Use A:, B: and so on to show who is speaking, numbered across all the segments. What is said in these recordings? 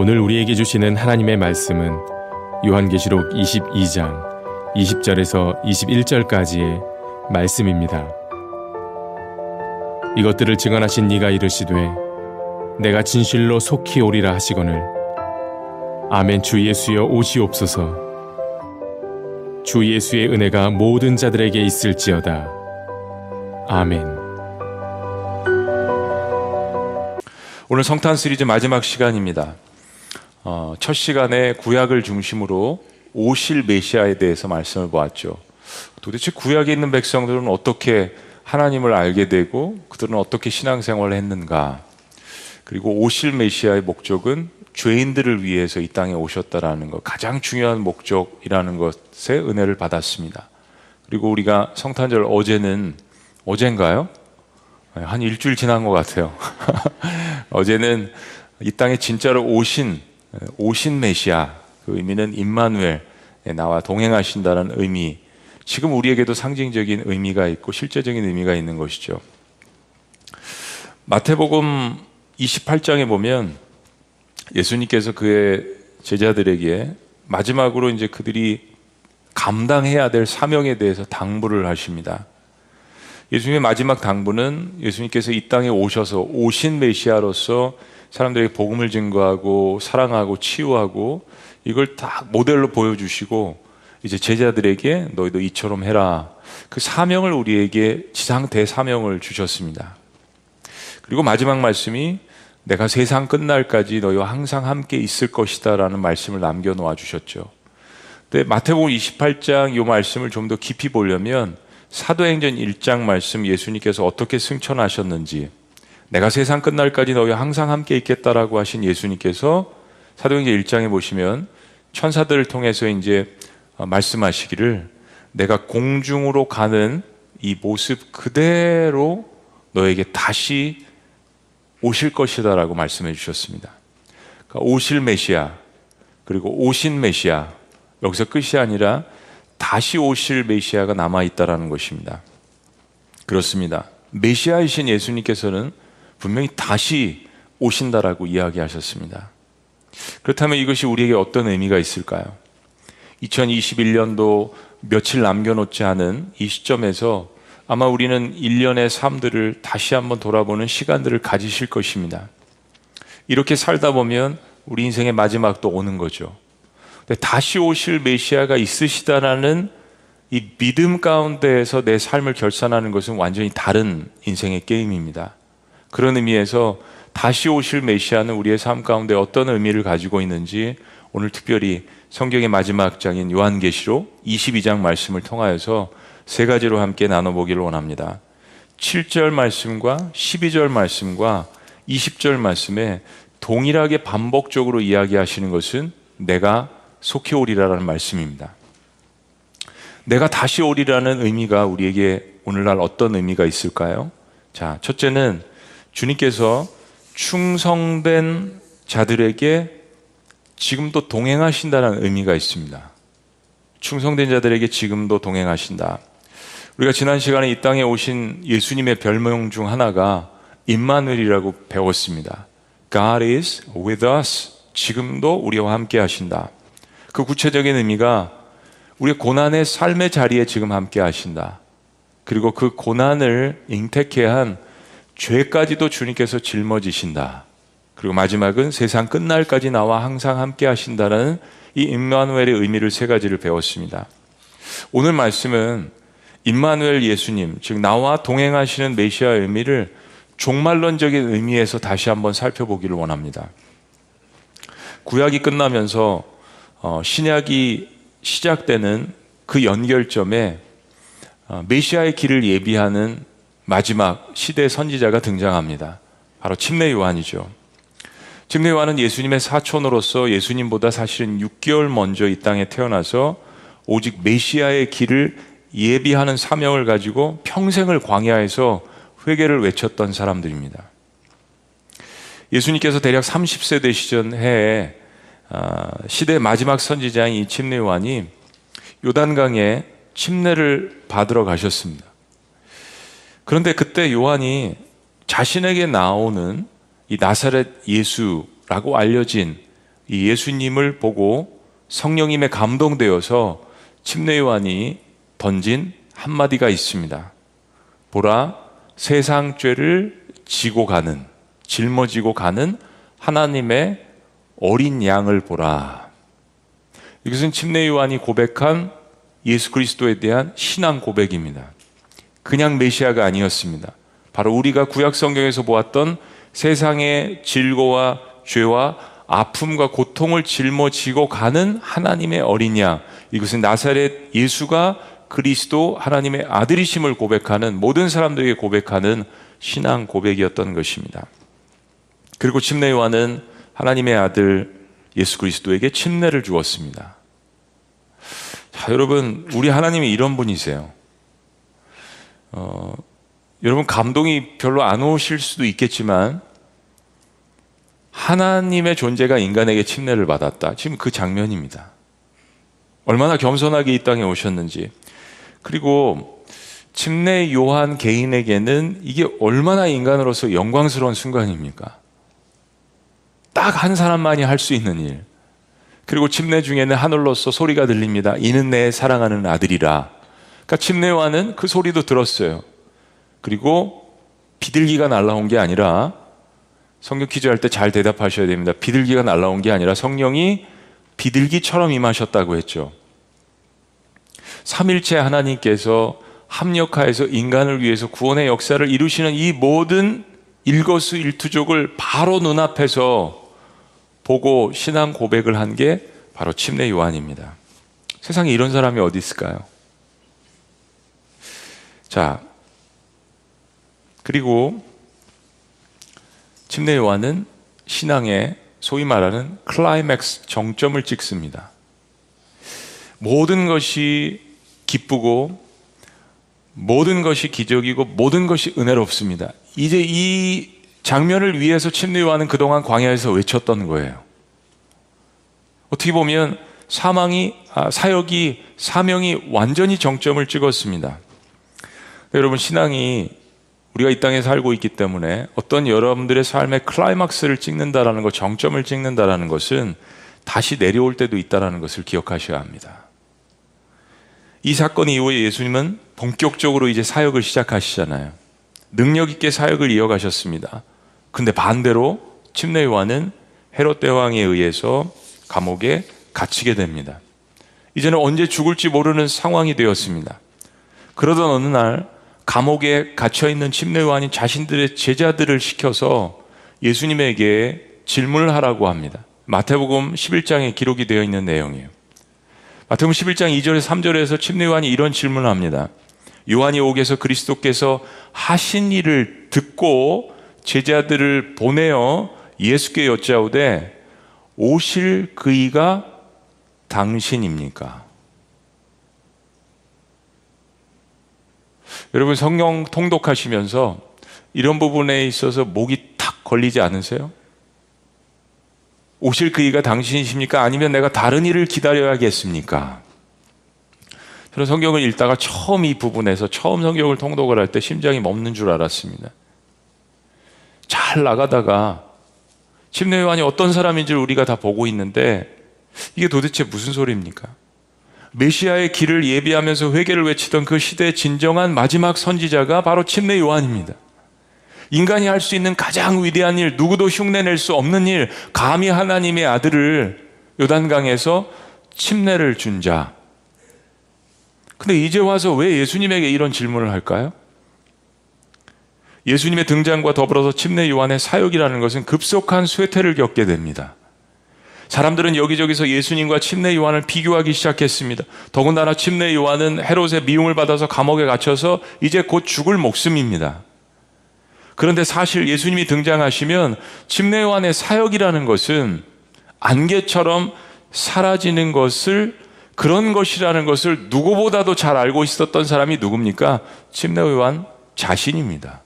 A: 오늘 우리에게 주시는 하나님의 말씀은 요한계시록 22장 20절에서 21절까지의 말씀입니다. 이것들을 증언하신 네가 이르시되 내가 진실로 속히 오리라 하시거늘. 아멘. 주 예수여 오시옵소서. 주 예수의 은혜가 모든 자들에게 있을지어다. 아멘.
B: 오늘 성탄 시리즈 마지막 시간입니다. 어, 첫 시간에 구약을 중심으로 오실 메시아에 대해서 말씀을 보았죠. 도대체 구약에 있는 백성들은 어떻게 하나님을 알게 되고 그들은 어떻게 신앙생활을 했는가? 그리고 오실 메시아의 목적은 죄인들을 위해서 이 땅에 오셨다라는 것, 가장 중요한 목적이라는 것에 은혜를 받았습니다. 그리고 우리가 성탄절 어제는 어젠가요? 한 일주일 지난 것 같아요. 어제는 이 땅에 진짜로 오신 오신 메시아 그 의미는 임마누엘 나와 동행하신다는 의미 지금 우리에게도 상징적인 의미가 있고 실제적인 의미가 있는 것이죠. 마태복음 28장에 보면 예수님께서 그의 제자들에게 마지막으로 이제 그들이 감당해야 될 사명에 대해서 당부를 하십니다. 예수님의 마지막 당부는 예수님께서 이 땅에 오셔서 오신 메시아로서 사람들에게 복음을 증거하고 사랑하고 치유하고 이걸 딱 모델로 보여주시고 이제 제자들에게 너희도 이처럼 해라. 그 사명을 우리에게 지상 대사명을 주셨습니다. 그리고 마지막 말씀이 내가 세상 끝날까지 너희와 항상 함께 있을 것이다 라는 말씀을 남겨 놓아 주셨죠. 근데 마태복음 28장 이 말씀을 좀 더 깊이 보려면 사도행전 1장 말씀 예수님께서 어떻게 승천하셨는지 내가 세상 끝날까지 너희와 항상 함께 있겠다라고 하신 예수님께서 사도행전 1장에 보시면 천사들을 통해서 이제 어, 말씀하시기를 내가 공중으로 가는 이 모습 그대로 너에게 다시 오실 것이다라고 말씀해 주셨습니다. 그러니까 오실 메시아 그리고 오신 메시아 여기서 끝이 아니라 다시 오실 메시아가 남아 있다라는 것입니다. 그렇습니다. 메시아이신 예수님께서는 분명히 다시 오신다라고 이야기하셨습니다. 그렇다면 이것이 우리에게 어떤 의미가 있을까요? 2021년도 며칠 남겨놓지 않은 이 시점에서 아마 우리는 1년의 삶들을 다시 한번 돌아보는 시간들을 가지실 것입니다. 이렇게 살다 보면 우리 인생의 마지막도 오는 거죠. 다시 오실 메시아가 있으시다라는 이 믿음 가운데에서 내 삶을 결산하는 것은 완전히 다른 인생의 게임입니다. 그런 의미에서 다시 오실 메시아는 우리의 삶 가운데 어떤 의미를 가지고 있는지 오늘 특별히 성경의 마지막 장인 요한계시록 22장 말씀을 통하여서 세 가지로 함께 나눠보기를 원합니다. 7절 말씀과 12절 말씀과 20절 말씀에 동일하게 반복적으로 이야기하시는 것은 내가 속히 오리라라는 말씀입니다. 내가 다시 오리라는 의미가 우리에게 오늘날 어떤 의미가 있을까요? 자, 첫째는 주님께서 충성된 자들에게 지금도 동행하신다는 의미가 있습니다. 충성된 자들에게 지금도 동행하신다. 우리가 지난 시간에 이 땅에 오신 예수님의 별명 중 하나가 임마누엘이라고 배웠습니다. God is with us. 지금도 우리와 함께 하신다. 그 구체적인 의미가 우리의 고난의 삶의 자리에 지금 함께 하신다. 그리고 그 고난을 잉태케 한 죄까지도 주님께서 짊어지신다. 그리고 마지막은 세상 끝날까지 나와 항상 함께 하신다는 이 임마누엘의 의미를 세 가지를 배웠습니다. 오늘 말씀은 임마누엘 예수님, 즉 나와 동행하시는 메시아의 의미를 종말론적인 의미에서 다시 한번 살펴보기를 원합니다. 구약이 끝나면서 어, 신약이 시작되는 그 연결점에 어, 메시아의 길을 예비하는 마지막 시대 선지자가 등장합니다. 바로 침례 요한이죠. 침례 요한은 예수님의 사촌으로서 예수님보다 사실은 6개월 먼저 이 땅에 태어나서 오직 메시아의 길을 예비하는 사명을 가지고 평생을 광야에서 회개를 외쳤던 사람들입니다. 예수님께서 대략 30세 되시던 해에 아, 시대 마지막 선지자인 이 침례 요한이 요단강에 침례를 받으러 가셨습니다. 그런데 그때 요한이 자신에게 나오는 이 나사렛 예수라고 알려진 이 예수님을 보고 성령님에 감동되어서 침례 요한이 던진 한마디가 있습니다. 보라, 세상 죄를 지고 가는, 짊어지고 가는 하나님의 어린 양을 보라. 이것은 침례 요한이 고백한 예수 그리스도에 대한 신앙 고백입니다. 그냥 메시아가 아니었습니다. 바로 우리가 구약 성경에서 보았던 세상의 질고와 죄와 아픔과 고통을 짊어지고 가는 하나님의 어린 양. 이것은 나사렛 예수가 그리스도 하나님의 아들이심을 고백하는 모든 사람들에게 고백하는 신앙 고백이었던 것입니다. 그리고 침례 요한은 하나님의 아들 예수 그리스도에게 침례를 주었습니다. 자, 여러분, 우리 하나님이 이런 분이세요. 어, 여러분, 감동이 별로 안 오실 수도 있겠지만, 하나님의 존재가 인간에게 침례를 받았다. 지금 그 장면입니다. 얼마나 겸손하게 이 땅에 오셨는지. 그리고 침례 요한 개인에게는 이게 얼마나 인간으로서 영광스러운 순간입니까? 딱 한 사람만이 할 수 있는 일. 그리고 침례 중에는 하늘로서 소리가 들립니다. 이는 내 사랑하는 아들이라. 그러니까 침례 요한은 그 소리도 들었어요. 그리고 비둘기가 날라온 게 아니라 성경 퀴즈 할 때 잘 대답하셔야 됩니다. 비둘기가 날라온 게 아니라 성령이 비둘기처럼 임하셨다고 했죠. 삼일체 하나님께서 합력하여서 인간을 위해서 구원의 역사를 이루시는 이 모든 일거수일투족을 바로 눈앞에서 보고 신앙 고백을 한 게 바로 침례 요한입니다. 세상에 이런 사람이 어디 있을까요? 자, 그리고 침례 요한은 신앙의 소위 말하는 클라이맥스 정점을 찍습니다. 모든 것이 기쁘고 모든 것이 기적이고 모든 것이 은혜롭습니다. 이제 이 장면을 위해서 침례 요한은 그동안 광야에서 외쳤던 거예요. 어떻게 보면 사망이 아, 사역이 사명이 완전히 정점을 찍었습니다. 여러분 신앙이 우리가 이 땅에 살고 있기 때문에 어떤 여러분들의 삶의 클라이막스를 찍는다라는 것, 정점을 찍는다라는 것은 다시 내려올 때도 있다라는 것을 기억하셔야 합니다. 이 사건 이후에 예수님은 본격적으로 이제 사역을 시작하시잖아요. 능력 있게 사역을 이어가셨습니다. 근데 반대로 침례 요한은 헤롯 대왕에 의해서 감옥에 갇히게 됩니다. 이제는 언제 죽을지 모르는 상황이 되었습니다. 그러던 어느 날 감옥에 갇혀 있는 침례 요한이 자신들의 제자들을 시켜서 예수님에게 질문을 하라고 합니다. 마태복음 11장에 기록이 되어 있는 내용이에요. 마태복음 11장 2절에 3절에서 침례 요한이 이런 질문을 합니다. 요한이 오게서 그리스도께서 하신 일을 듣고 제자들을 보내어 예수께 여짜오되 오실 그이가 당신입니까? 여러분 성령 통독하시면서 이런 부분에 있어서 목이 탁 걸리지 않으세요? 오실 그이가 당신이십니까? 아니면 내가 다른 일을 기다려야겠습니까? 저는 성경을 읽다가 처음 이 부분에서 처음 성경을 통독을 할 때 심장이 멎는 줄 알았습니다. 잘 나가다가 침례 요한이 어떤 사람인지를 우리가 다 보고 있는데 이게 도대체 무슨 소리입니까? 메시아의 길을 예비하면서 회개를 외치던 그 시대의 진정한 마지막 선지자가 바로 침례 요한입니다. 인간이 할 수 있는 가장 위대한 일, 누구도 흉내낼 수 없는 일, 감히 하나님의 아들을 요단강에서 침례를 준 자. 근데 이제 와서 왜 예수님에게 이런 질문을 할까요? 예수님의 등장과 더불어서 침례 요한의 사역이라는 것은 급속한 쇠퇴를 겪게 됩니다. 사람들은 여기저기서 예수님과 침례 요한을 비교하기 시작했습니다. 더군다나 침례 요한은 헤롯의 미움을 받아서 감옥에 갇혀서 이제 곧 죽을 목숨입니다. 그런데 사실 예수님이 등장하시면 침례 요한의 사역이라는 것은 안개처럼 사라지는 것을 그런 것이라는 것을 누구보다도 잘 알고 있었던 사람이 누굽니까? 침례 요한 자신입니다.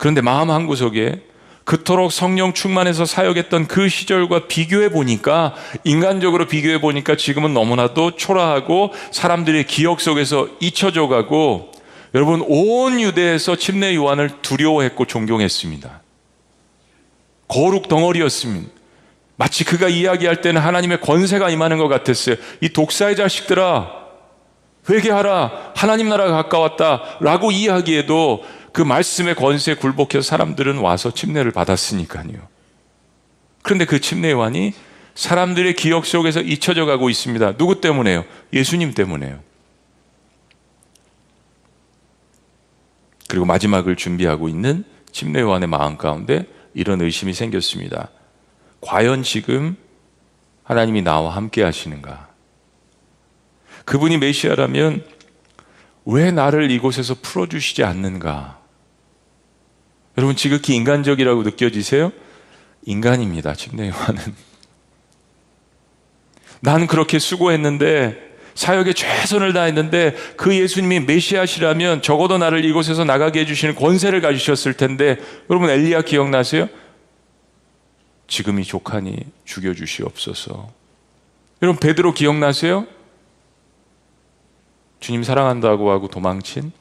B: 그런데 마음 한 구석에 그토록 성령 충만해서 사역했던 그 시절과 비교해 보니까 인간적으로 비교해 보니까 지금은 너무나도 초라하고 사람들의 기억 속에서 잊혀져 가고 여러분 온 유대에서 침례 요한을 두려워했고 존경했습니다. 거룩 덩어리였습니다. 마치 그가 이야기할 때는 하나님의 권세가 임하는 것 같았어요. 이 독사의 자식들아, 회개하라. 하나님 나라가 가까웠다. 라고 이야기해도 그 말씀의 권세에 굴복해서 사람들은 와서 침례를 받았으니까요. 그런데 그 침례관이 사람들의 기억 속에서 잊혀져 가고 있습니다. 누구 때문에요? 예수님 때문에요. 그리고 마지막을 준비하고 있는 침례요한의 마음 가운데 이런 의심이 생겼습니다. 과연 지금 하나님이 나와 함께 하시는가? 그분이 메시아라면 왜 나를 이곳에서 풀어주시지 않는가? 여러분 지극히 인간적이라고 느껴지세요? 인간입니다. 침례 요한은. 난 그렇게 수고했는데 사역에 최선을 다했는데 그 예수님이 메시아시라면 적어도 나를 이곳에서 나가게 해주시는 권세를 가지셨을 텐데 여러분 엘리야 기억나세요? 지금이 족하니 죽여주시옵소서. 여러분 베드로 기억나세요? 주님 사랑한다고 하고 도망친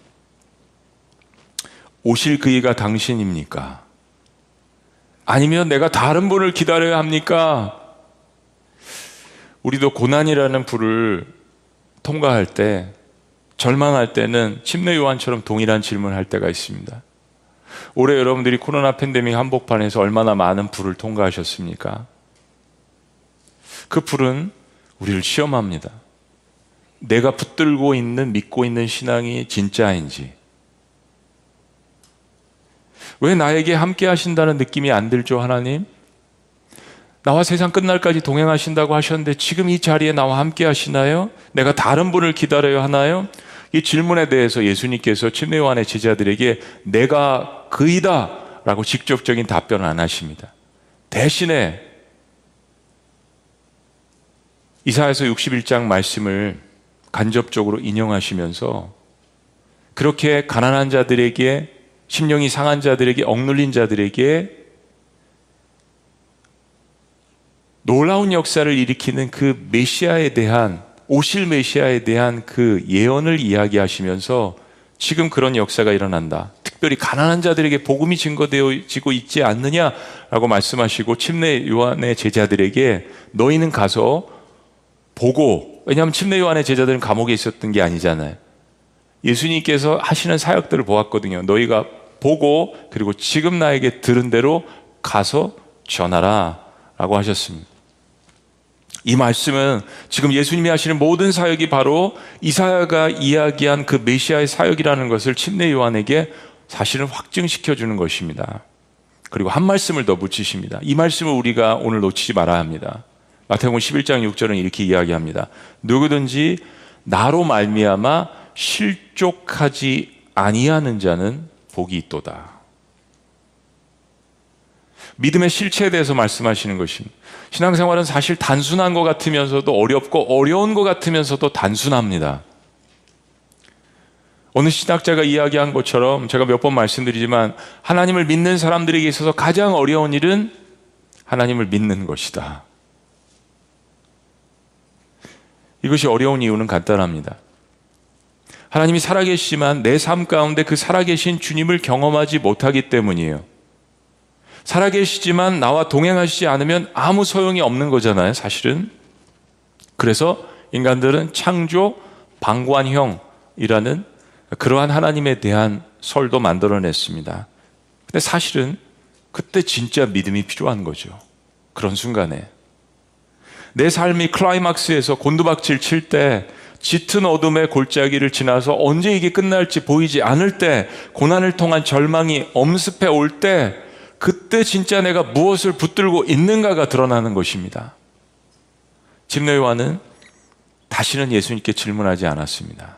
B: 오실 그이가 당신입니까? 아니면 내가 다른 분을 기다려야 합니까? 우리도 고난이라는 불을 통과할 때, 절망할 때는 침례 요한처럼 동일한 질문을 할 때가 있습니다. 올해 여러분들이 코로나 팬데믹 한복판에서 얼마나 많은 불을 통과하셨습니까? 그 불은 우리를 시험합니다. 내가 붙들고 있는, 믿고 있는 신앙이 진짜인지, 왜 나에게 함께 하신다는 느낌이 안 들죠, 하나님? 나와 세상 끝날까지 동행하신다고 하셨는데 지금 이 자리에 나와 함께 하시나요? 내가 다른 분을 기다려야 하나요? 이 질문에 대해서 예수님께서 침례요한의 제자들에게 내가 그이다 라고 직접적인 답변을 안 하십니다. 대신에 이사에서 61장 말씀을 간접적으로 인용하시면서 그렇게 가난한 자들에게 심령이 상한 자들에게 억눌린 자들에게 놀라운 역사를 일으키는 그 메시아에 대한 오실 메시아에 대한 그 예언을 이야기하시면서 지금 그런 역사가 일어난다. 특별히 가난한 자들에게 복음이 증거되어지고 있지 않느냐라고 말씀하시고 침례 요한의 제자들에게 너희는 가서 보고 왜냐하면 침례 요한의 제자들은 감옥에 있었던 게 아니잖아요. 예수님께서 하시는 사역들을 보았거든요. 너희가 보고 그리고 지금 나에게 들은 대로 가서 전하라 라고 하셨습니다. 이 말씀은 지금 예수님이 하시는 모든 사역이 바로 이사야가 이야기한 그 메시아의 사역이라는 것을 침례 요한에게 사실은 확증시켜 주는 것입니다. 그리고 한 말씀을 더 붙이십니다. 이 말씀을 우리가 오늘 놓치지 말아야 합니다. 마태복음 11장 6절은 이렇게 이야기합니다. 누구든지 나로 말미암아 실족하지 아니하는 자는 복이 있도다. 믿음의 실체에 대해서 말씀하시는 것입니다. 신앙생활은 사실 단순한 것 같으면서도 어렵고 어려운 것 같으면서도 단순합니다. 어느 신학자가 이야기한 것처럼 제가 몇 번 말씀드리지만 하나님을 믿는 사람들에게 있어서 가장 어려운 일은 하나님을 믿는 것이다. 이것이 어려운 이유는 간단합니다. 하나님이 살아계시지만 내 삶 가운데 그 살아계신 주님을 경험하지 못하기 때문이에요. 살아계시지만 나와 동행하시지 않으면 아무 소용이 없는 거잖아요, 사실은. 그래서 인간들은 창조 방관형이라는 그러한 하나님에 대한 설도 만들어냈습니다. 근데 사실은 그때 진짜 믿음이 필요한 거죠. 그런 순간에. 내 삶이 클라이막스에서 곤두박질 칠 때 짙은 어둠의 골짜기를 지나서 언제 이게 끝날지 보이지 않을 때, 고난을 통한 절망이 엄습해 올 때, 그때 진짜 내가 무엇을 붙들고 있는가가 드러나는 것입니다. 집내요한은 다시는 예수님께 질문하지 않았습니다.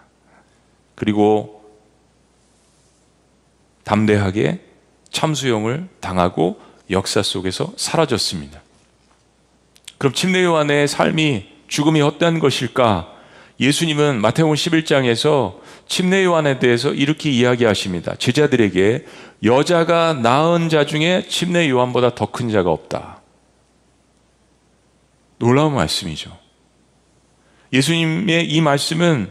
B: 그리고 담대하게 참수용을 당하고 역사 속에서 사라졌습니다. 그럼 침례 요한의 삶이 죽음이 헛된 것일까? 예수님은 마태복음 11장에서 침례 요한에 대해서 이렇게 이야기하십니다. 제자들에게 여자가 낳은 자 중에 침례 요한보다 더 큰 자가 없다. 놀라운 말씀이죠. 예수님의 이 말씀은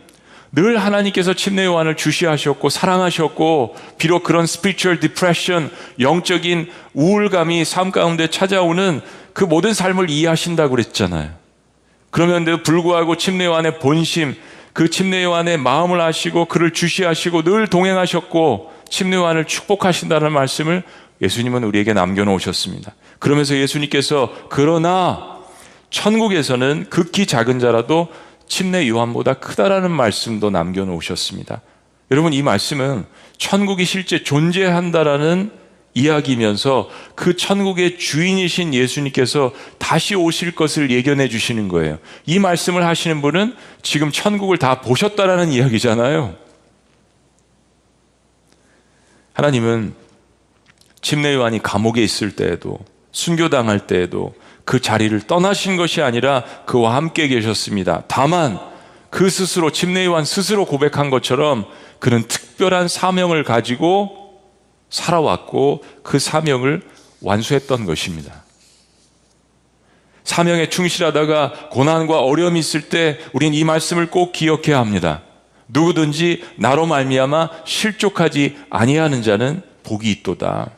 B: 늘 하나님께서 침례 요한을 주시하셨고 사랑하셨고 비록 그런 spiritual depression 영적인 우울감이 삶 가운데 찾아오는 그 모든 삶을 이해하신다고 그랬잖아요. 그럼에도 불구하고 침례 요한의 본심 그 침례 요한의 마음을 아시고 그를 주시하시고 늘 동행하셨고 침례 요한을 축복하신다는 말씀을 예수님은 우리에게 남겨 놓으셨습니다. 그러면서 예수님께서 그러나 천국에서는 극히 작은 자라도 침례 요한보다 크다라는 말씀도 남겨 놓으셨습니다. 여러분 이 말씀은 천국이 실제 존재한다라는 이야기면서 그 천국의 주인이신 예수님께서 다시 오실 것을 예견해 주시는 거예요. 이 말씀을 하시는 분은 지금 천국을 다 보셨다라는 이야기잖아요. 하나님은 침례 요한이 감옥에 있을 때에도 순교당할 때에도 그 자리를 떠나신 것이 아니라 그와 함께 계셨습니다. 다만 그 스스로 침례 요한 스스로 고백한 것처럼 그는 특별한 사명을 가지고 살아왔고 그 사명을 완수했던 것입니다. 사명에 충실하다가 고난과 어려움이 있을 때 우린 이 말씀을 꼭 기억해야 합니다. 누구든지 나로 말미암아 실족하지 아니하는 자는 복이 있도다.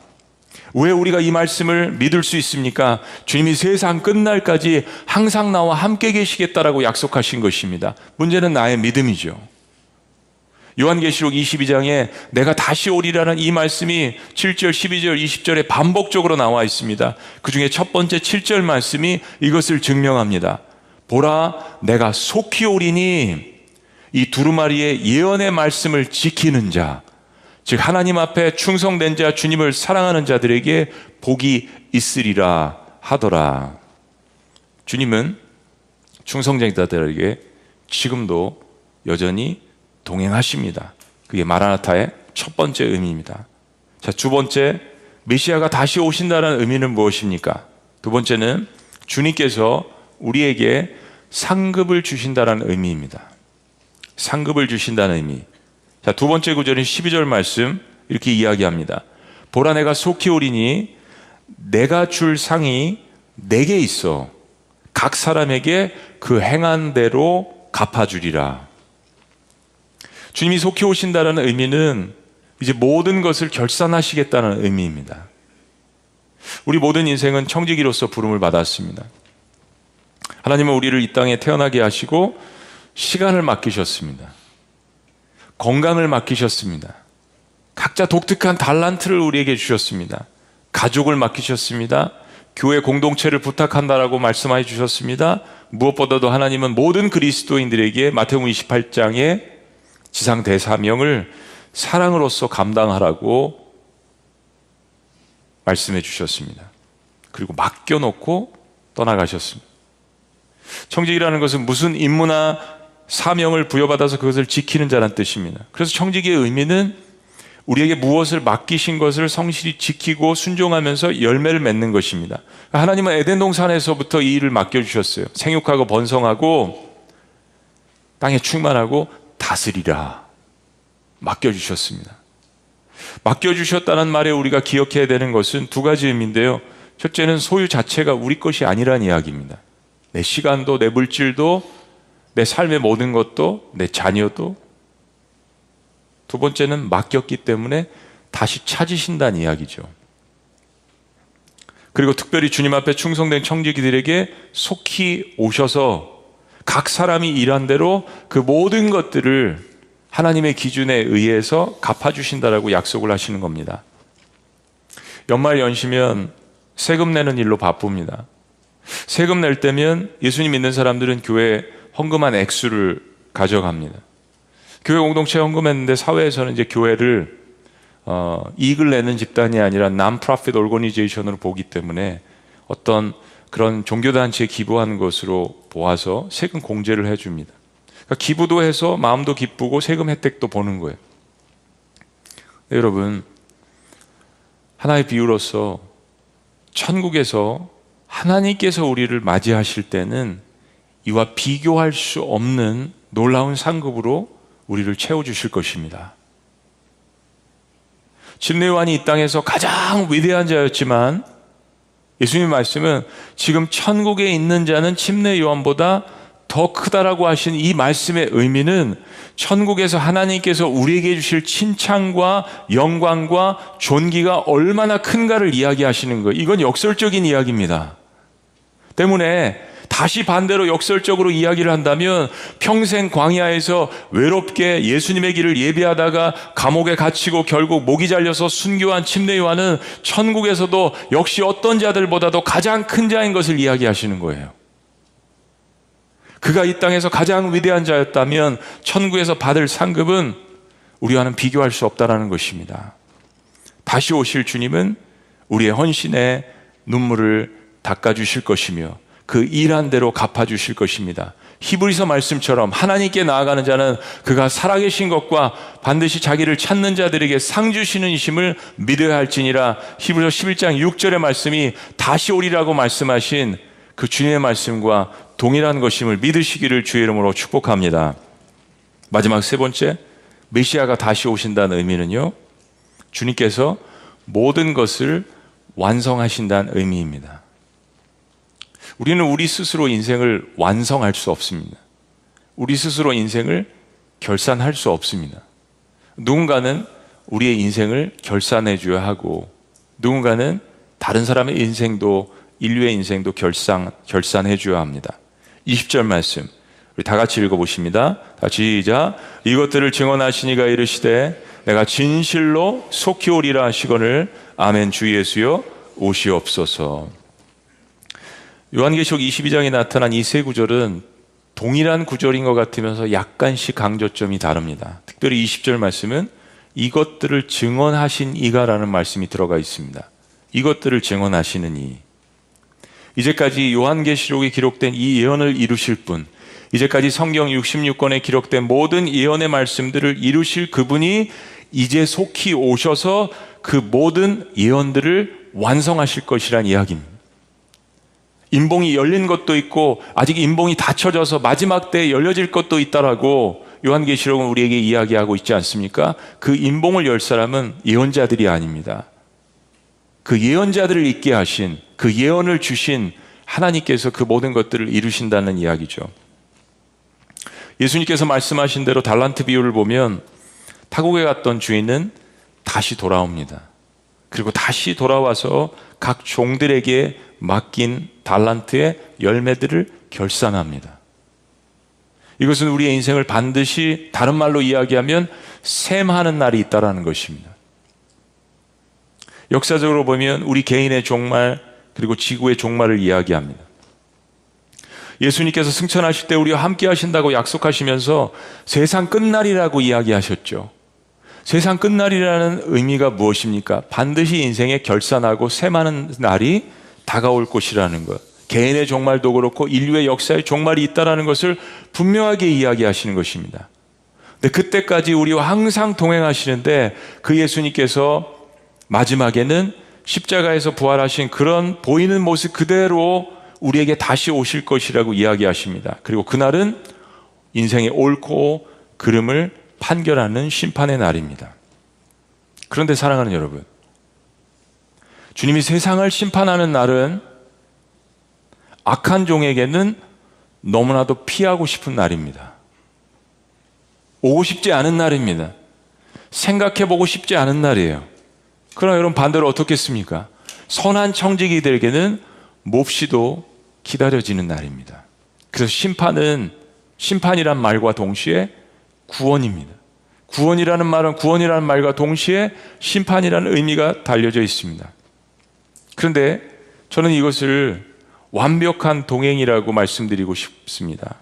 B: 왜 우리가 이 말씀을 믿을 수 있습니까? 주님이 세상 끝날까지 항상 나와 함께 계시겠다라고 약속하신 것입니다. 문제는 나의 믿음이죠. 요한계시록 22장에 내가 다시 오리라는 이 말씀이 7절, 12절, 20절에 반복적으로 나와 있습니다. 그 중에 첫 번째 7절 말씀이 이것을 증명합니다. 보라, 내가 속히 오리니 이 두루마리의 예언의 말씀을 지키는 자, 즉 하나님 앞에 충성된 자 주님을 사랑하는 자들에게 복이 있으리라 하더라. 주님은 충성된 자들에게 지금도 여전히 동행하십니다. 그게 마라나타의 첫 번째 의미입니다. 자, 두 번째 메시아가 다시 오신다는 의미는 무엇입니까? 두 번째는 주님께서 우리에게 상급을 주신다는 의미입니다. 상급을 주신다는 의미. 자, 두 번째 구절인 12절 말씀 이렇게 이야기합니다. 보라 내가 속히 오리니 내가 줄 상이 내게 있어. 각 사람에게 그 행한 대로 갚아주리라. 주님이 속히 오신다는 의미는 이제 모든 것을 결산하시겠다는 의미입니다. 우리 모든 인생은 청지기로서 부름을 받았습니다. 하나님은 우리를 이 땅에 태어나게 하시고 시간을 맡기셨습니다. 건강을 맡기셨습니다. 각자 독특한 달란트를 우리에게 주셨습니다. 가족을 맡기셨습니다. 교회 공동체를 부탁한다라고 말씀해 주셨습니다. 무엇보다도 하나님은 모든 그리스도인들에게 마태복음 28장에 지상 대사명을 사랑으로서 감당하라고 말씀해 주셨습니다. 그리고 맡겨놓고 떠나가셨습니다. 청직이라는 것은 무슨 임무나 사명을 부여받아서 그것을 지키는 자란 뜻입니다. 그래서 청지기의 의미는 우리에게 무엇을 맡기신 것을 성실히 지키고 순종하면서 열매를 맺는 것입니다. 하나님은 에덴 동산에서부터 이 일을 맡겨주셨어요. 생육하고 번성하고 땅에 충만하고 다스리라. 맡겨주셨습니다. 맡겨주셨다는 말에 우리가 기억해야 되는 것은 두 가지 의미인데요. 첫째는 소유 자체가 우리 것이 아니란 이야기입니다. 내 시간도 내 물질도 내 삶의 모든 것도 내 자녀도 두 번째는 맡겼기 때문에 다시 찾으신다는 이야기죠. 그리고 특별히 주님 앞에 충성된 청지기들에게 속히 오셔서 각 사람이 일한 대로 그 모든 것들을 하나님의 기준에 의해서 갚아주신다라고 약속을 하시는 겁니다. 연말 연시면 세금 내는 일로 바쁩니다. 세금 낼 때면 예수님 믿는 사람들은 교회 헌금한 액수를 가져갑니다. 교회 공동체 헌금했는데 사회에서는 이제 교회를 어, 이익을 내는 집단이 아니라 non-profit organization으로 보기 때문에 어떤 그런 종교단체에 기부하는 것으로 보아서 세금 공제를 해줍니다. 그러니까 기부도 해서 마음도 기쁘고 세금 혜택도 보는 거예요. 네, 여러분, 하나의 비유로서 천국에서 하나님께서 우리를 맞이하실 때는 이와 비교할 수 없는 놀라운 상급으로 우리를 채워주실 것입니다. 침례요한이 이 땅에서 가장 위대한 자였지만 예수님 말씀은 지금 천국에 있는 자는 침례 요한보다 더 크다라고 하신 이 말씀의 의미는 천국에서 하나님께서 우리에게 주실 칭찬과 영광과 존귀가 얼마나 큰가를 이야기하시는 거예요. 이건 역설적인 이야기입니다. 때문에 다시 반대로 역설적으로 이야기를 한다면 평생 광야에서 외롭게 예수님의 길을 예비하다가 감옥에 갇히고 결국 목이 잘려서 순교한 침례 요한은 천국에서도 역시 어떤 자들보다도 가장 큰 자인 것을 이야기하시는 거예요. 그가 이 땅에서 가장 위대한 자였다면 천국에서 받을 상급은 우리와는 비교할 수 없다라는 것입니다. 다시 오실 주님은 우리의 헌신에 눈물을 닦아주실 것이며 그 일한 대로 갚아주실 것입니다. 히브리서 말씀처럼 하나님께 나아가는 자는 그가 살아계신 것과 반드시 자기를 찾는 자들에게 상 주시는 이심을 믿어야 할지니라 히브리서 11장 6절의 말씀이 다시 오리라고 말씀하신 그 주님의 말씀과 동일한 것임을 믿으시기를 주의 이름으로 축복합니다. 마지막 세 번째, 메시아가 다시 오신다는 의미는요, 주님께서 모든 것을 완성하신다는 의미입니다. 우리는 우리 스스로 인생을 완성할 수 없습니다. 우리 스스로 인생을 결산할 수 없습니다. 누군가는 우리의 인생을 결산해 줘야 하고, 누군가는 다른 사람의 인생도 인류의 인생도 결산, 결산해 줘야 합니다. 20절 말씀. 우리 다 같이 읽어 보십니다. 다 시작. 이것들을 증언하시니가 이르시되 내가 진실로 속히 오리라 하시거늘 아멘 주 예수여 오시옵소서. 요한계시록 22장에 나타난 이 세 구절은 동일한 구절인 것 같으면서 약간씩 강조점이 다릅니다. 특별히 20절 말씀은 이것들을 증언하신 이가라는 말씀이 들어가 있습니다. 이것들을 증언하시는 이. 이제까지 요한계시록에 기록된 이 예언을 이루실 분, 이제까지 성경 66권에 기록된 모든 예언의 말씀들을 이루실 그분이 이제 속히 오셔서 그 모든 예언들을 완성하실 것이란 이야기입니다. 인봉이 열린 것도 있고 아직 인봉이 닫혀져서 마지막 때에 열려질 것도 있다라고 요한계시록은 우리에게 이야기하고 있지 않습니까? 그 인봉을 열 사람은 예언자들이 아닙니다. 그 예언자들을 있게 하신 그 예언을 주신 하나님께서 그 모든 것들을 이루신다는 이야기죠. 예수님께서 말씀하신 대로 달란트 비유를 보면 타국에 갔던 주인은 다시 돌아옵니다. 그리고 다시 돌아와서 각 종들에게 맡긴 달란트의 열매들을 결산합니다. 이것은 우리의 인생을 반드시 다른 말로 이야기하면 셈하는 날이 있다라는 것입니다. 역사적으로 보면 우리 개인의 종말 그리고 지구의 종말을 이야기합니다. 예수님께서 승천하실 때 우리와 함께 하신다고 약속하시면서 세상 끝날이라고 이야기하셨죠. 세상 끝날이라는 의미가 무엇입니까? 반드시 인생에 결산하고 셈하는 날이 다가올 것이라는 것. 개인의 종말도 그렇고 인류의 역사에 종말이 있다라는 것을 분명하게 이야기하시는 것입니다. 근데 그때까지 우리와 항상 동행하시는데 그 예수님께서 마지막에는 십자가에서 부활하신 그런 보이는 모습 그대로 우리에게 다시 오실 것이라고 이야기하십니다. 그리고 그날은 인생의 옳고 그름을 판결하는 심판의 날입니다. 그런데 사랑하는 여러분, 주님이 세상을 심판하는 날은 악한 종에게는 너무나도 피하고 싶은 날입니다. 오고 싶지 않은 날입니다. 생각해 보고 싶지 않은 날이에요. 그러나 여러분 반대로 어떻겠습니까? 선한 청지기들에게는 몹시도 기다려지는 날입니다. 그래서 심판은 심판이란 말과 동시에 구원입니다. 구원이라는 말은 구원이라는 말과 동시에 심판이라는 의미가 달려져 있습니다. 그런데 저는 이것을 완벽한 동행이라고 말씀드리고 싶습니다.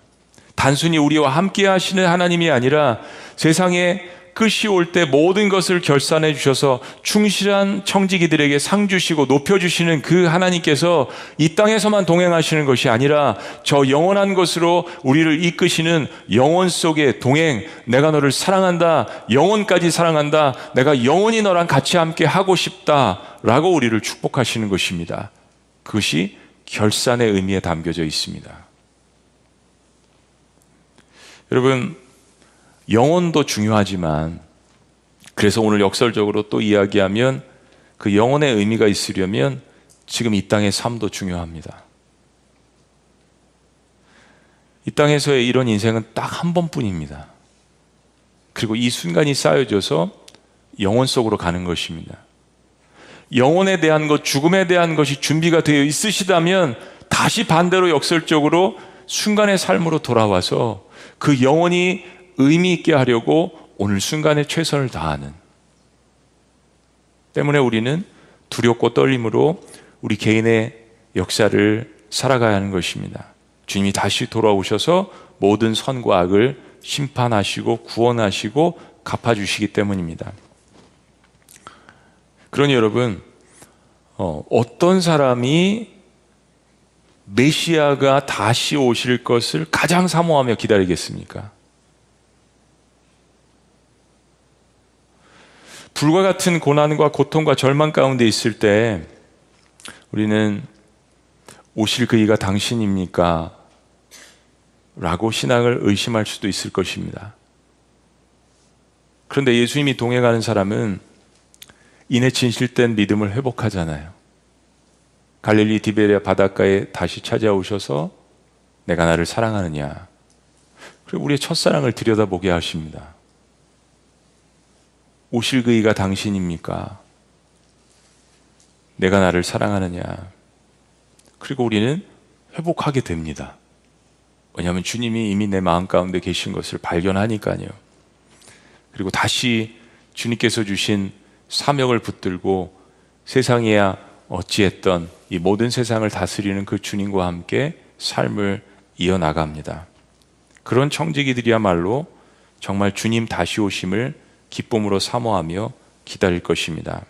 B: 단순히 우리와 함께 하시는 하나님이 아니라 세상에 끝이 올 때 모든 것을 결산해 주셔서 충실한 청지기들에게 상 주시고 높여 주시는 그 하나님께서 이 땅에서만 동행하시는 것이 아니라 저 영원한 것으로 우리를 이끄시는 영원 속의 동행, 내가 너를 사랑한다, 영원까지 사랑한다, 내가 영원히 너랑 같이 함께 하고 싶다라고 우리를 축복하시는 것입니다. 그것이 결산의 의미에 담겨져 있습니다. 여러분, 영혼도 중요하지만 그래서 오늘 역설적으로 또 이야기하면 그 영혼의 의미가 있으려면 지금 이 땅의 삶도 중요합니다. 이 땅에서의 이런 인생은 딱 한 번뿐입니다. 그리고 이 순간이 쌓여져서 영혼 속으로 가는 것입니다. 영혼에 대한 것, 죽음에 대한 것이 준비가 되어 있으시다면 다시 반대로 역설적으로 순간의 삶으로 돌아와서 그 영혼이 의미 있게 하려고 오늘 순간에 최선을 다하는 때문에 우리는 두렵고 떨림으로 우리 개인의 역사를 살아가야 하는 것입니다. 주님이 다시 돌아오셔서 모든 선과 악을 심판하시고 구원하시고 갚아주시기 때문입니다. 그러니 여러분, 어, 어떤 사람이 메시아가 다시 오실 것을 가장 사모하며 기다리겠습니까? 불과 같은 고난과 고통과 절망 가운데 있을 때 우리는 오실 그 이가 당신입니까? 라고 신앙을 의심할 수도 있을 것입니다. 그런데 예수님이 동행하는 사람은 이내 진실된 믿음을 회복하잖아요. 갈릴리 디베리아 바닷가에 다시 찾아오셔서 내가 나를 사랑하느냐. 그리고 우리의 첫사랑을 들여다보게 하십니다. 오실 그이가 당신입니까? 내가 나를 사랑하느냐. 그리고 우리는 회복하게 됩니다. 왜냐하면 주님이 이미 내 마음 가운데 계신 것을 발견하니까요. 그리고 다시 주님께서 주신 사명을 붙들고 세상에야 어찌했던 이 모든 세상을 다스리는 그 주님과 함께 삶을 이어나갑니다. 그런 청지기들이야말로 정말 주님 다시 오심을 기쁨으로 사모하며 기다릴 것입니다.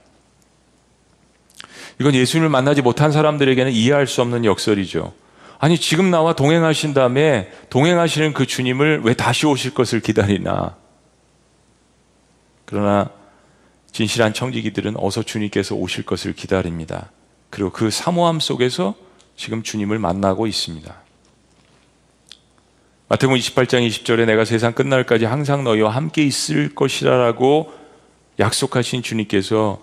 B: 이건 예수님을 만나지 못한 사람들에게는 이해할 수 없는 역설이죠. 아니, 지금 나와 동행하신 다음에 동행하시는 그 주님을 왜 다시 오실 것을 기다리나? 그러나 진실한 청지기들은 어서 주님께서 오실 것을 기다립니다. 그리고 그 사모함 속에서 지금 주님을 만나고 있습니다. 마태복음 28장 20절에 내가 세상 끝날까지 항상 너희와 함께 있을 것이라라고 약속하신 주님께서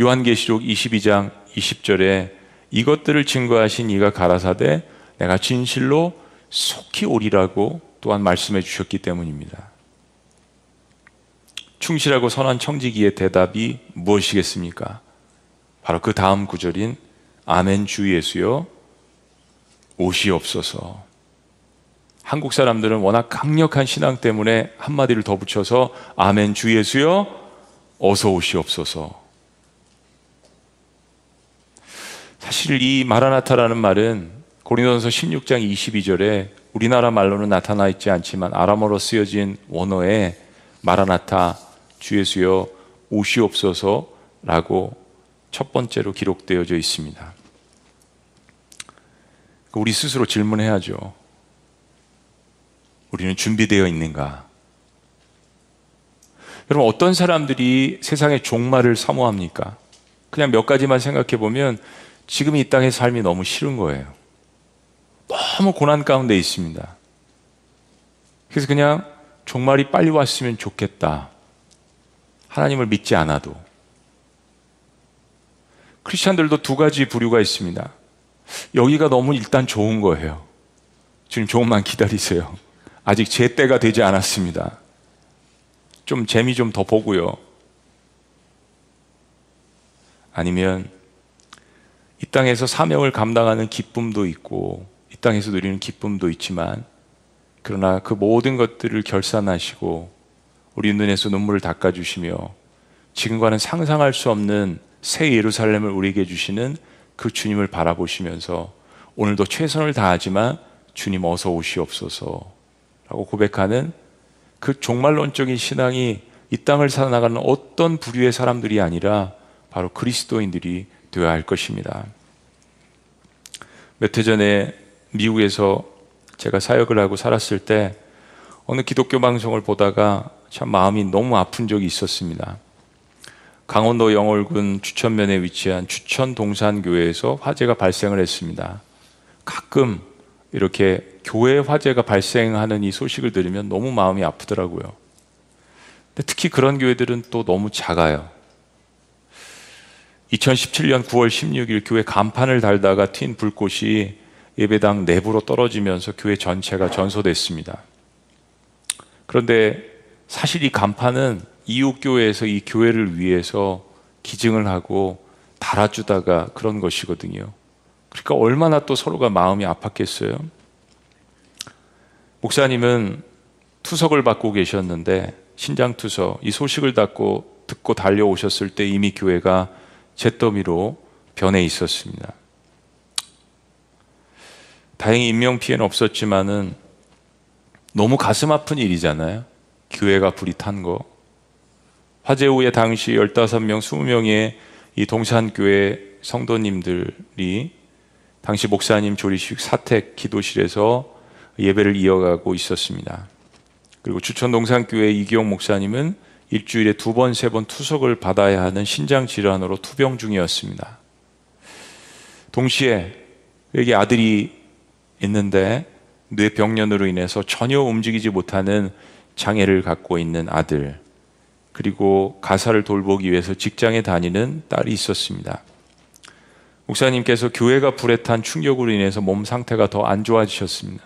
B: 요한계시록 22장 20절에 이것들을 증거하신 이가 가라사대 내가 진실로 속히 오리라고 또한 말씀해 주셨기 때문입니다. 충실하고 선한 청지기의 대답이 무엇이겠습니까? 바로 그 다음 구절인 아멘 주 예수여 오시옵소서. 한국 사람들은 워낙 강력한 신앙 때문에 한마디를 더 붙여서 아멘 주 예수여 어서 오시옵소서. 사실 이 마라나타라는 말은 고린도서 16장 22절에 우리나라 말로는 나타나 있지 않지만 아람어로 쓰여진 원어에 마라나타 주 예수여 오시옵소서라고 첫 번째로 기록되어져 있습니다. 우리 스스로 질문해야죠. 우리는 준비되어 있는가? 여러분, 어떤 사람들이 세상의 종말을 사모합니까? 그냥 몇 가지만 생각해 보면 지금 이 땅의 삶이 너무 싫은 거예요. 너무 고난 가운데 있습니다. 그래서 그냥 종말이 빨리 왔으면 좋겠다. 하나님을 믿지 않아도. 크리스천들도 두 가지 부류가 있습니다. 여기가 너무 일단 좋은 거예요. 주님 조금만 기다리세요. 아직 제 때가 되지 않았습니다. 좀 재미 좀 더 보고요. 아니면 이 땅에서 사명을 감당하는 기쁨도 있고 이 땅에서 누리는 기쁨도 있지만 그러나 그 모든 것들을 결산하시고 우리 눈에서 눈물을 닦아주시며 지금과는 상상할 수 없는 새 예루살렘을 우리에게 주시는 그 주님을 바라보시면서 오늘도 최선을 다하지만 주님 어서 오시옵소서 라고 고백하는 그 종말론적인 신앙이 이 땅을 살아나가는 어떤 부류의 사람들이 아니라 바로 그리스도인들이 되어야 할 것입니다. 몇 해 전에 미국에서 제가 사역을 하고 살았을 때 어느 기독교 방송을 보다가 참 마음이 너무 아픈 적이 있었습니다. 강원도 영월군 주천면에 위치한 주천 동산교회에서 화재가 발생을 했습니다. 가끔 이렇게 교회 화재가 발생하는 이 소식을 들으면 너무 마음이 아프더라고요. 특히 그런 교회들은 또 너무 작아요. 2017년 9월 16일 교회 간판을 달다가 튄 불꽃이 예배당 내부로 떨어지면서 교회 전체가 전소됐습니다. 그런데 사실 이 간판은 이웃 교회에서 이 교회를 위해서 기증을 하고 달아주다가 그런 것이거든요. 그러니까 얼마나 또 서로가 마음이 아팠겠어요. 목사님은 투석을 받고 계셨는데 신장 투석 이 소식을 듣고 듣고 달려오셨을 때 이미 교회가 잿더미로 변해 있었습니다. 다행히 인명 피해는 없었지만은 너무 가슴 아픈 일이잖아요. 교회가 불이 탄 거. 화재 후에 당시 15명, 20명의 이 동산교회 성도님들이 당시 목사님 조리식 사택 기도실에서 예배를 이어가고 있었습니다. 그리고 주천 동산교회 이기용 목사님은 일주일에 두 번, 세 번 투석을 받아야 하는 신장 질환으로 투병 중이었습니다. 동시에 여기 아들이 있는데 뇌병련으로 인해서 전혀 움직이지 못하는 장애를 갖고 있는 아들, 그리고 가사를 돌보기 위해서 직장에 다니는 딸이 있었습니다. 목사님께서 교회가 불에 탄 충격으로 인해서 몸 상태가 더 안 좋아지셨습니다.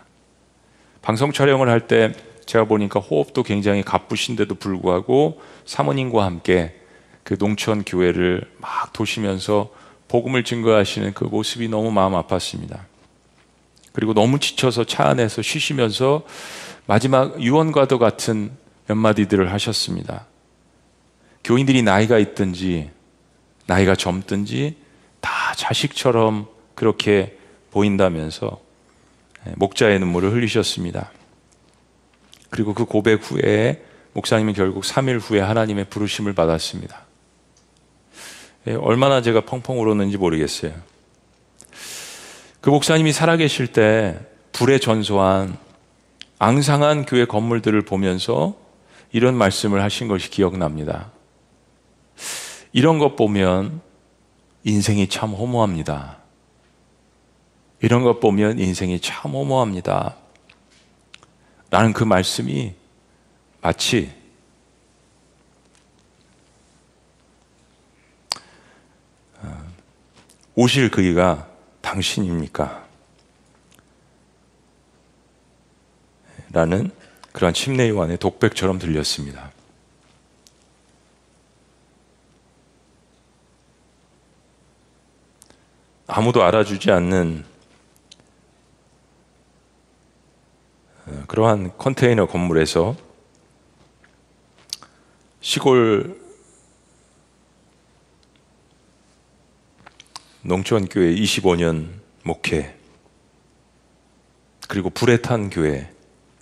B: 방송 촬영을 할 때 제가 보니까 호흡도 굉장히 가쁘신데도 불구하고 사모님과 함께 그 농촌 교회를 막 도시면서 복음을 증거하시는 그 모습이 너무 마음 아팠습니다. 그리고 너무 지쳐서 차 안에서 쉬시면서 마지막 유언과도 같은 몇 마디들을 하셨습니다. 교인들이 나이가 있든지 나이가 젊든지 다 자식처럼 그렇게 보인다면서 목자의 눈물을 흘리셨습니다. 그리고 그 고백 후에 목사님은 결국 3일 후에 하나님의 부르심을 받았습니다. 예, 얼마나 제가 펑펑 울었는지 모르겠어요. 그 목사님이 살아계실 때 불에 전소한 앙상한 교회 건물들을 보면서 이런 말씀을 하신 것이 기억납니다. 이런 것 보면 인생이 참 허무합니다. 이런 것 보면 인생이 참 허무합니다. 라는 그 말씀이 마치 어, 오실 그이가 당신입니까? 라는 그러한 침례 요한의 독백처럼 들렸습니다. 아무도 알아주지 않는 어, 그러한 컨테이너 건물에서 시골 농촌교회 25년 목회, 그리고 불에 탄 교회,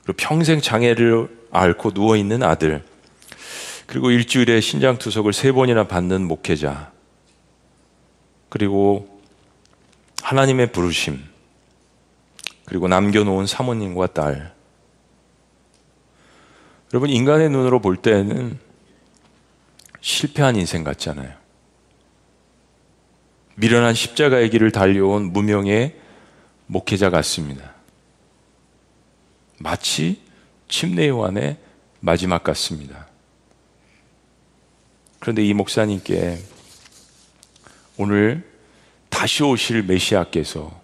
B: 그리고 평생 장애를 앓고 누워 있는 아들, 그리고 일주일에 신장 투석을 세 번이나 받는 목회자, 그리고 하나님의 부르심, 그리고 남겨놓은 사모님과 딸. 여러분, 인간의 눈으로 볼 때는 실패한 인생 같잖아요. 미련한 십자가의 길을 달려온 무명의 목회자 같습니다. 마치 침례 요한의 마지막 같습니다. 그런데 이 목사님께 오늘 다시 오실 메시아께서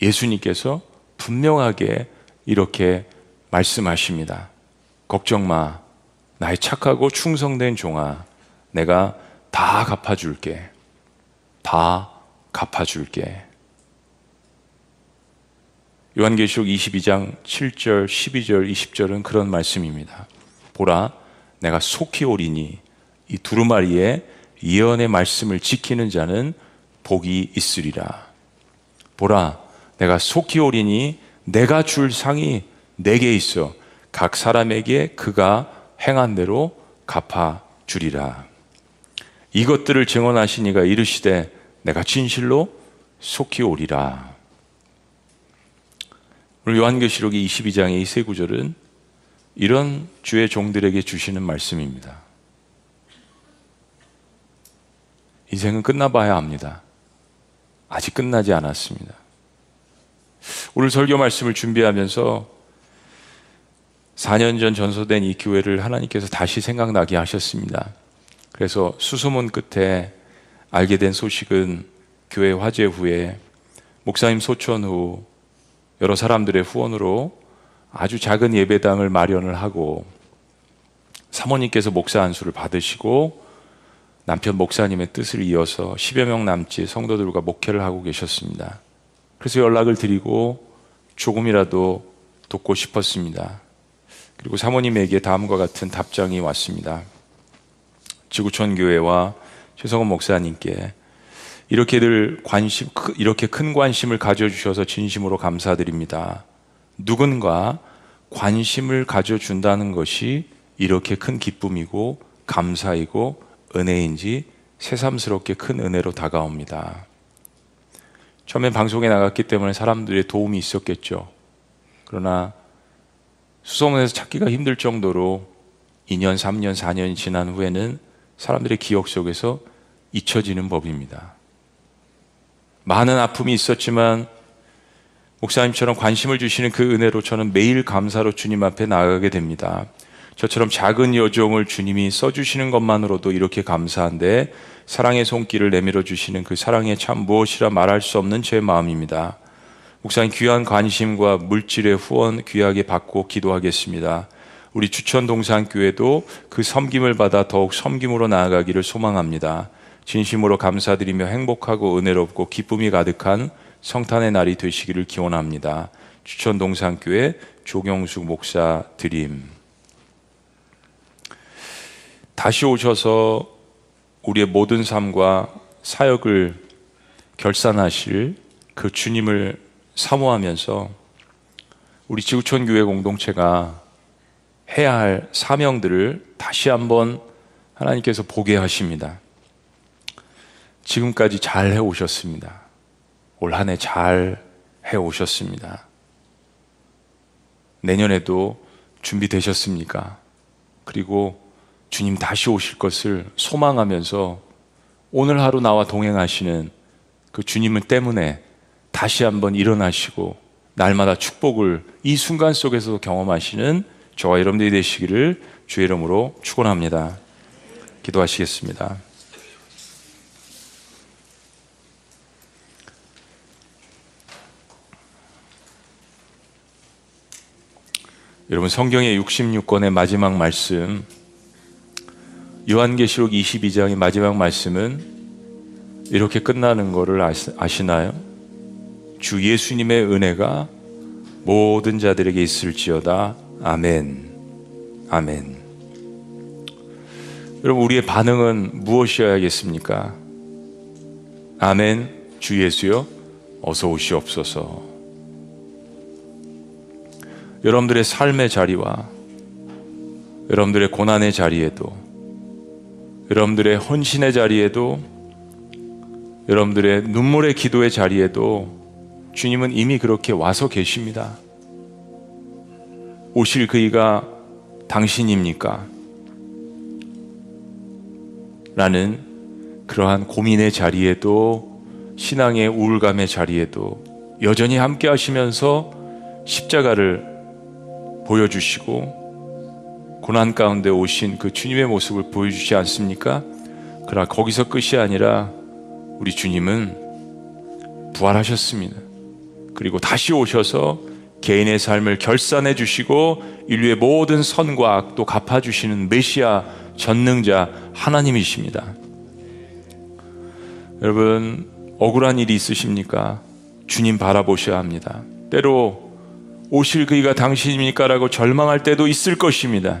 B: 예수님께서 분명하게 이렇게 말씀하십니다. 걱정 마. 나의 착하고 충성된 종아. 내가 다 갚아줄게. 다 갚아줄게. 요한계시록 22장 7절, 12절, 20절은 그런 말씀입니다. 보라, 내가 속히 오리니 이 두루마리의 예언의 말씀을 지키는 자는 복이 있으리라. 보라, 내가 속히 오리니 내가 줄 상이 내게 있어 각 사람에게 그가 행한 대로 갚아 주리라. 이것들을 증언하시니가 이르시되 내가 진실로 속히 오리라. 오늘 요한계시록의 22장의 이 세 구절은 이런 주의 종들에게 주시는 말씀입니다. 인생은 끝나봐야 합니다. 아직 끝나지 않았습니다. 오늘 설교 말씀을 준비하면서 4년 전 전소된 이 교회를 하나님께서 다시 생각나게 하셨습니다. 그래서 수소문 끝에 알게 된 소식은 교회 화재 후에 목사님 소천 후 여러 사람들의 후원으로 아주 작은 예배당을 마련을 하고 사모님께서 목사 안수를 받으시고 남편 목사님의 뜻을 이어서 10여 명 남짓 성도들과 목회를 하고 계셨습니다. 그래서 연락을 드리고 조금이라도 돕고 싶었습니다. 그리고 사모님에게 다음과 같은 답장이 왔습니다. 지구촌 교회와 최성원 목사님께 이렇게들 관심, 이렇게 큰 관심을 가져 주셔서 진심으로 감사드립니다. 누군가 관심을 가져 준다는 것이 이렇게 큰 기쁨이고 감사이고 은혜인지 새삼스럽게 큰 은혜로 다가옵니다. 처음엔 방송에 나갔기 때문에 사람들의 도움이 있었겠죠. 그러나 수소문에서 찾기가 힘들 정도로 2년, 3년, 4년이 지난 후에는 사람들의 기억 속에서 잊혀지는 법입니다. 많은 아픔이 있었지만 목사님처럼 관심을 주시는 그 은혜로 저는 매일 감사로 주님 앞에 나가게 됩니다. 저처럼 작은 여종을 주님이 써주시는 것만으로도 이렇게 감사한데 사랑의 손길을 내밀어 주시는 그 사랑에 참 무엇이라 말할 수 없는 제 마음입니다. 목사님 귀한 관심과 물질의 후원 귀하게 받고 기도하겠습니다. 우리 주천 동산교회도 그 섬김을 받아 더욱 섬김으로 나아가기를 소망합니다. 진심으로 감사드리며 행복하고 은혜롭고 기쁨이 가득한 성탄의 날이 되시기를 기원합니다. 주천 동산교회 조경숙 목사 드림. 다시 오셔서 우리의 모든 삶과 사역을 결산하실 그 주님을 사모하면서 우리 지구촌 교회 공동체가 해야 할 사명들을 다시 한번 하나님께서 보게 하십니다. 지금까지 잘 해 오셨습니다. 올 한 해 잘 해 오셨습니다. 내년에도 준비되셨습니까? 그리고 주님 다시 오실 것을 소망하면서 오늘 하루 나와 동행하시는 그 주님은 때문에 다시 한번 일어나시고 날마다 축복을 이 순간 속에서 경험하시는 저와 여러분들이 되시기를 주의 이름으로 축원합니다. 기도하시겠습니다. 여러분 성경의 66권의 마지막 말씀 요한계시록 22장의 마지막 말씀은 이렇게 끝나는 것을 아시나요? 주 예수님의 은혜가 모든 자들에게 있을지어다. 아멘. 아멘. 여러분, 우리의 반응은 무엇이어야겠습니까? 아멘. 주 예수여, 어서 오시옵소서. 여러분들의 삶의 자리와 여러분들의 고난의 자리에도 여러분들의 헌신의 자리에도 여러분들의 눈물의 기도의 자리에도 주님은 이미 그렇게 와서 계십니다. 오실 그이가 당신입니까? 라는 그러한 고민의 자리에도 신앙의 우울감의 자리에도 여전히 함께 하시면서 십자가를 보여주시고 고난 가운데 오신 그 주님의 모습을 보여주지 않습니까? 그러나 거기서 끝이 아니라 우리 주님은 부활하셨습니다. 그리고 다시 오셔서 개인의 삶을 결산해 주시고 인류의 모든 선과 악도 갚아 주시는 메시아 전능자 하나님이십니다. 여러분 억울한 일이 있으십니까? 주님 바라보셔야 합니다. 때로 오실 그이가 당신입니까라고 절망할 때도 있을 것입니다.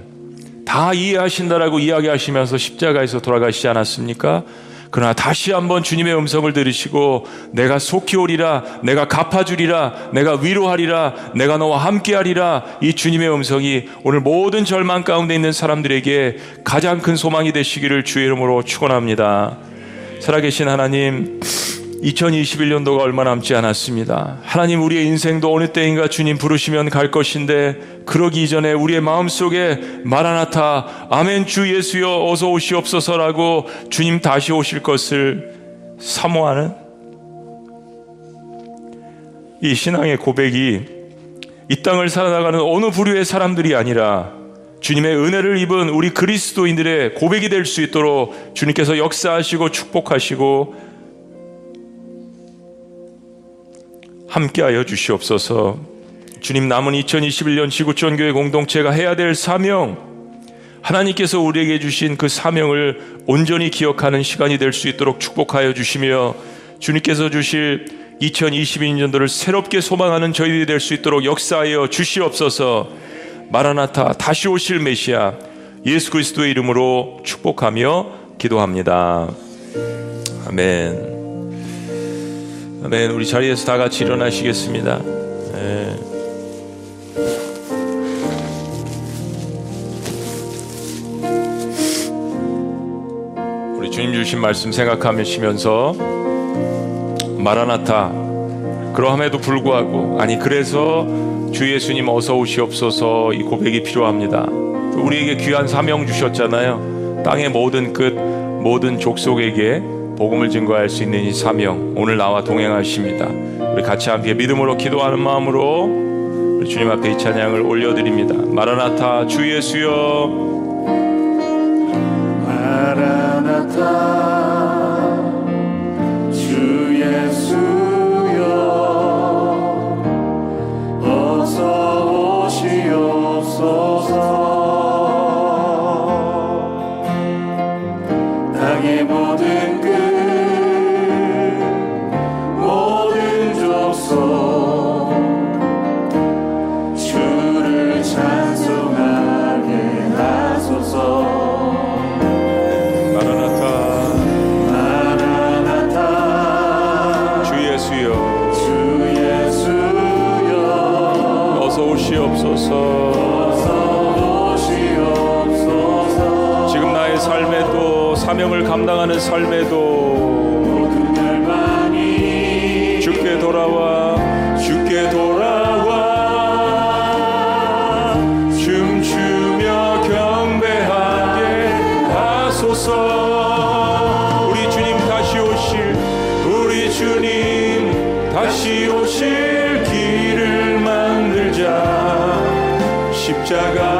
B: 다 이해하신다라고 이야기하시면서 십자가에서 돌아가시지 않았습니까? 그러나 다시 한번 주님의 음성을 들으시고 내가 속히 오리라 내가 갚아주리라 내가 위로하리라 내가 너와 함께하리라 이 주님의 음성이 오늘 모든 절망 가운데 있는 사람들에게 가장 큰 소망이 되시기를 주의 이름으로 축원합니다. 살아계신 하나님 2021년도가 얼마 남지 않았습니다. 하나님 우리의 인생도 어느 때인가 주님 부르시면 갈 것인데 그러기 이전에 우리의 마음속에 마라나타 아멘 주 예수여 어서 오시옵소서라고 주님 다시 오실 것을 사모하는 이 신앙의 고백이 이 땅을 살아나가는 어느 부류의 사람들이 아니라 주님의 은혜를 입은 우리 그리스도인들의 고백이 될 수 있도록 주님께서 역사하시고 축복하시고 함께하여 주시옵소서. 주님 남은 2021년 지구촌 교회 공동체가 해야 될 사명, 하나님께서 우리에게 주신 그 사명을 온전히 기억하는 시간이 될 수 있도록 축복하여 주시며 주님께서 주실 2022년도를 새롭게 소망하는 저희들이 될 수 있도록 역사하여 주시옵소서. 마라나타 다시 오실 메시아 예수 그리스도의 이름으로 축복하며 기도합니다. 아멘. 아멘. 우리 자리에서 다 같이 일어나시겠습니다. 네. 우리 주님 주신 말씀 생각하시면서 마라나타 그러함에도 불구하고 아니 그래서 주 예수님 어서 오시옵소서 이 고백이 필요합니다. 우리에게 귀한 사명 주셨잖아요. 땅의 모든 끝 모든 족속에게 복음을 증거할 수 있는 이 사명 오늘 나와 동행하십니다. 우리 같이 함께 믿음으로 기도하는 마음으로 우리 주님 앞에 이 찬양을 올려드립니다. 마라나타 주 예수여
C: 마라나타
B: 감당하는 삶에도 주께 돌아와 주께 돌아와. 춤추며 경배하게 하소서. 우리 주님 다시 오실 우리 주님 다시 오실 길을 만들자. 십자가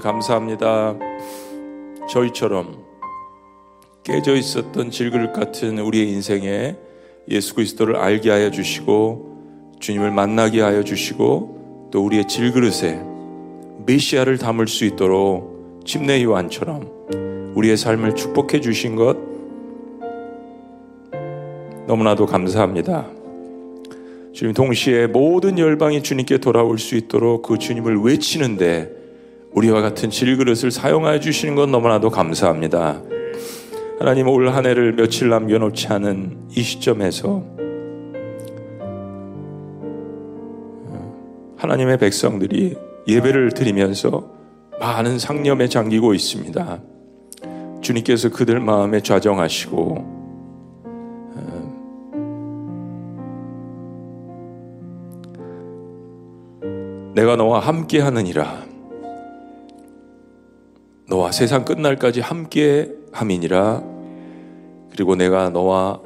B: 감사합니다. 저희처럼 깨져 있었던 질그릇 같은 우리의 인생에 예수 그리스도를 알게 하여 주시고 주님을 만나게 하여 주시고 또 우리의 질그릇에 메시아를 담을 수 있도록 침례 요한처럼 우리의 삶을 축복해 주신 것 너무나도 감사합니다. 주님 동시에 모든 열방이 주님께 돌아올 수 있도록 그 주님을 외치는데 우리와 같은 질그릇을 사용하여 주시는 것 너무나도 감사합니다. 하나님 올 한 해를 며칠 남겨놓지 않은 이 시점에서 하나님의 백성들이 예배를 드리면서 많은 상념에 잠기고 있습니다. 주님께서 그들 마음에 좌정하시고 어, 내가 너와 함께 하느니라 너와 세상 끝날까지 함께 함이니라 그리고 내가 너와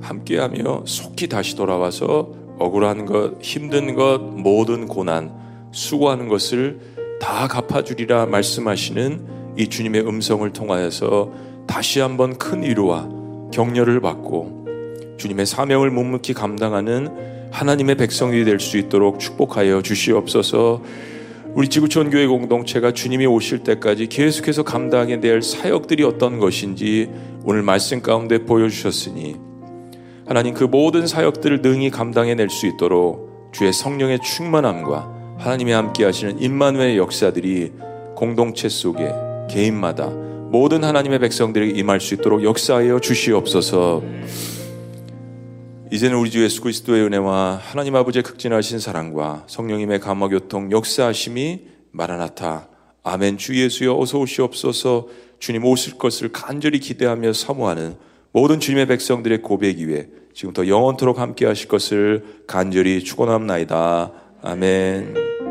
B: 함께하며 속히 다시 돌아와서 억울한 것, 힘든 것, 모든 고난, 수고하는 것을 다 갚아주리라 말씀하시는 이 주님의 음성을 통하여서 다시 한번 큰 위로와 격려를 받고 주님의 사명을 묵묵히 감당하는 하나님의 백성이 될 수 있도록 축복하여 주시옵소서. 우리 지구촌 교회 공동체가 주님이 오실 때까지 계속해서 감당해야 될 사역들이 어떤 것인지 오늘 말씀 가운데 보여주셨으니 하나님 그 모든 사역들을 능히 감당해낼 수 있도록 주의 성령의 충만함과 하나님이 함께 하시는 임만의 역사들이 공동체 속에 개인마다 모든 하나님의 백성들에게 임할 수 있도록 역사하여 주시옵소서. 이제는 우리 주 예수 그리스도의 은혜와 하나님 아버지의 극진하신 사랑과 성령님의 감화교통 역사하심이 마라나타. 아멘. 주 예수여 어서 오시옵소서. 주님 오실 것을 간절히 기대하며 사모하는 모든 주님의 백성들의 고백 위에 지금부터 영원토록 함께 하실 것을 간절히 축원합나이다. 아멘.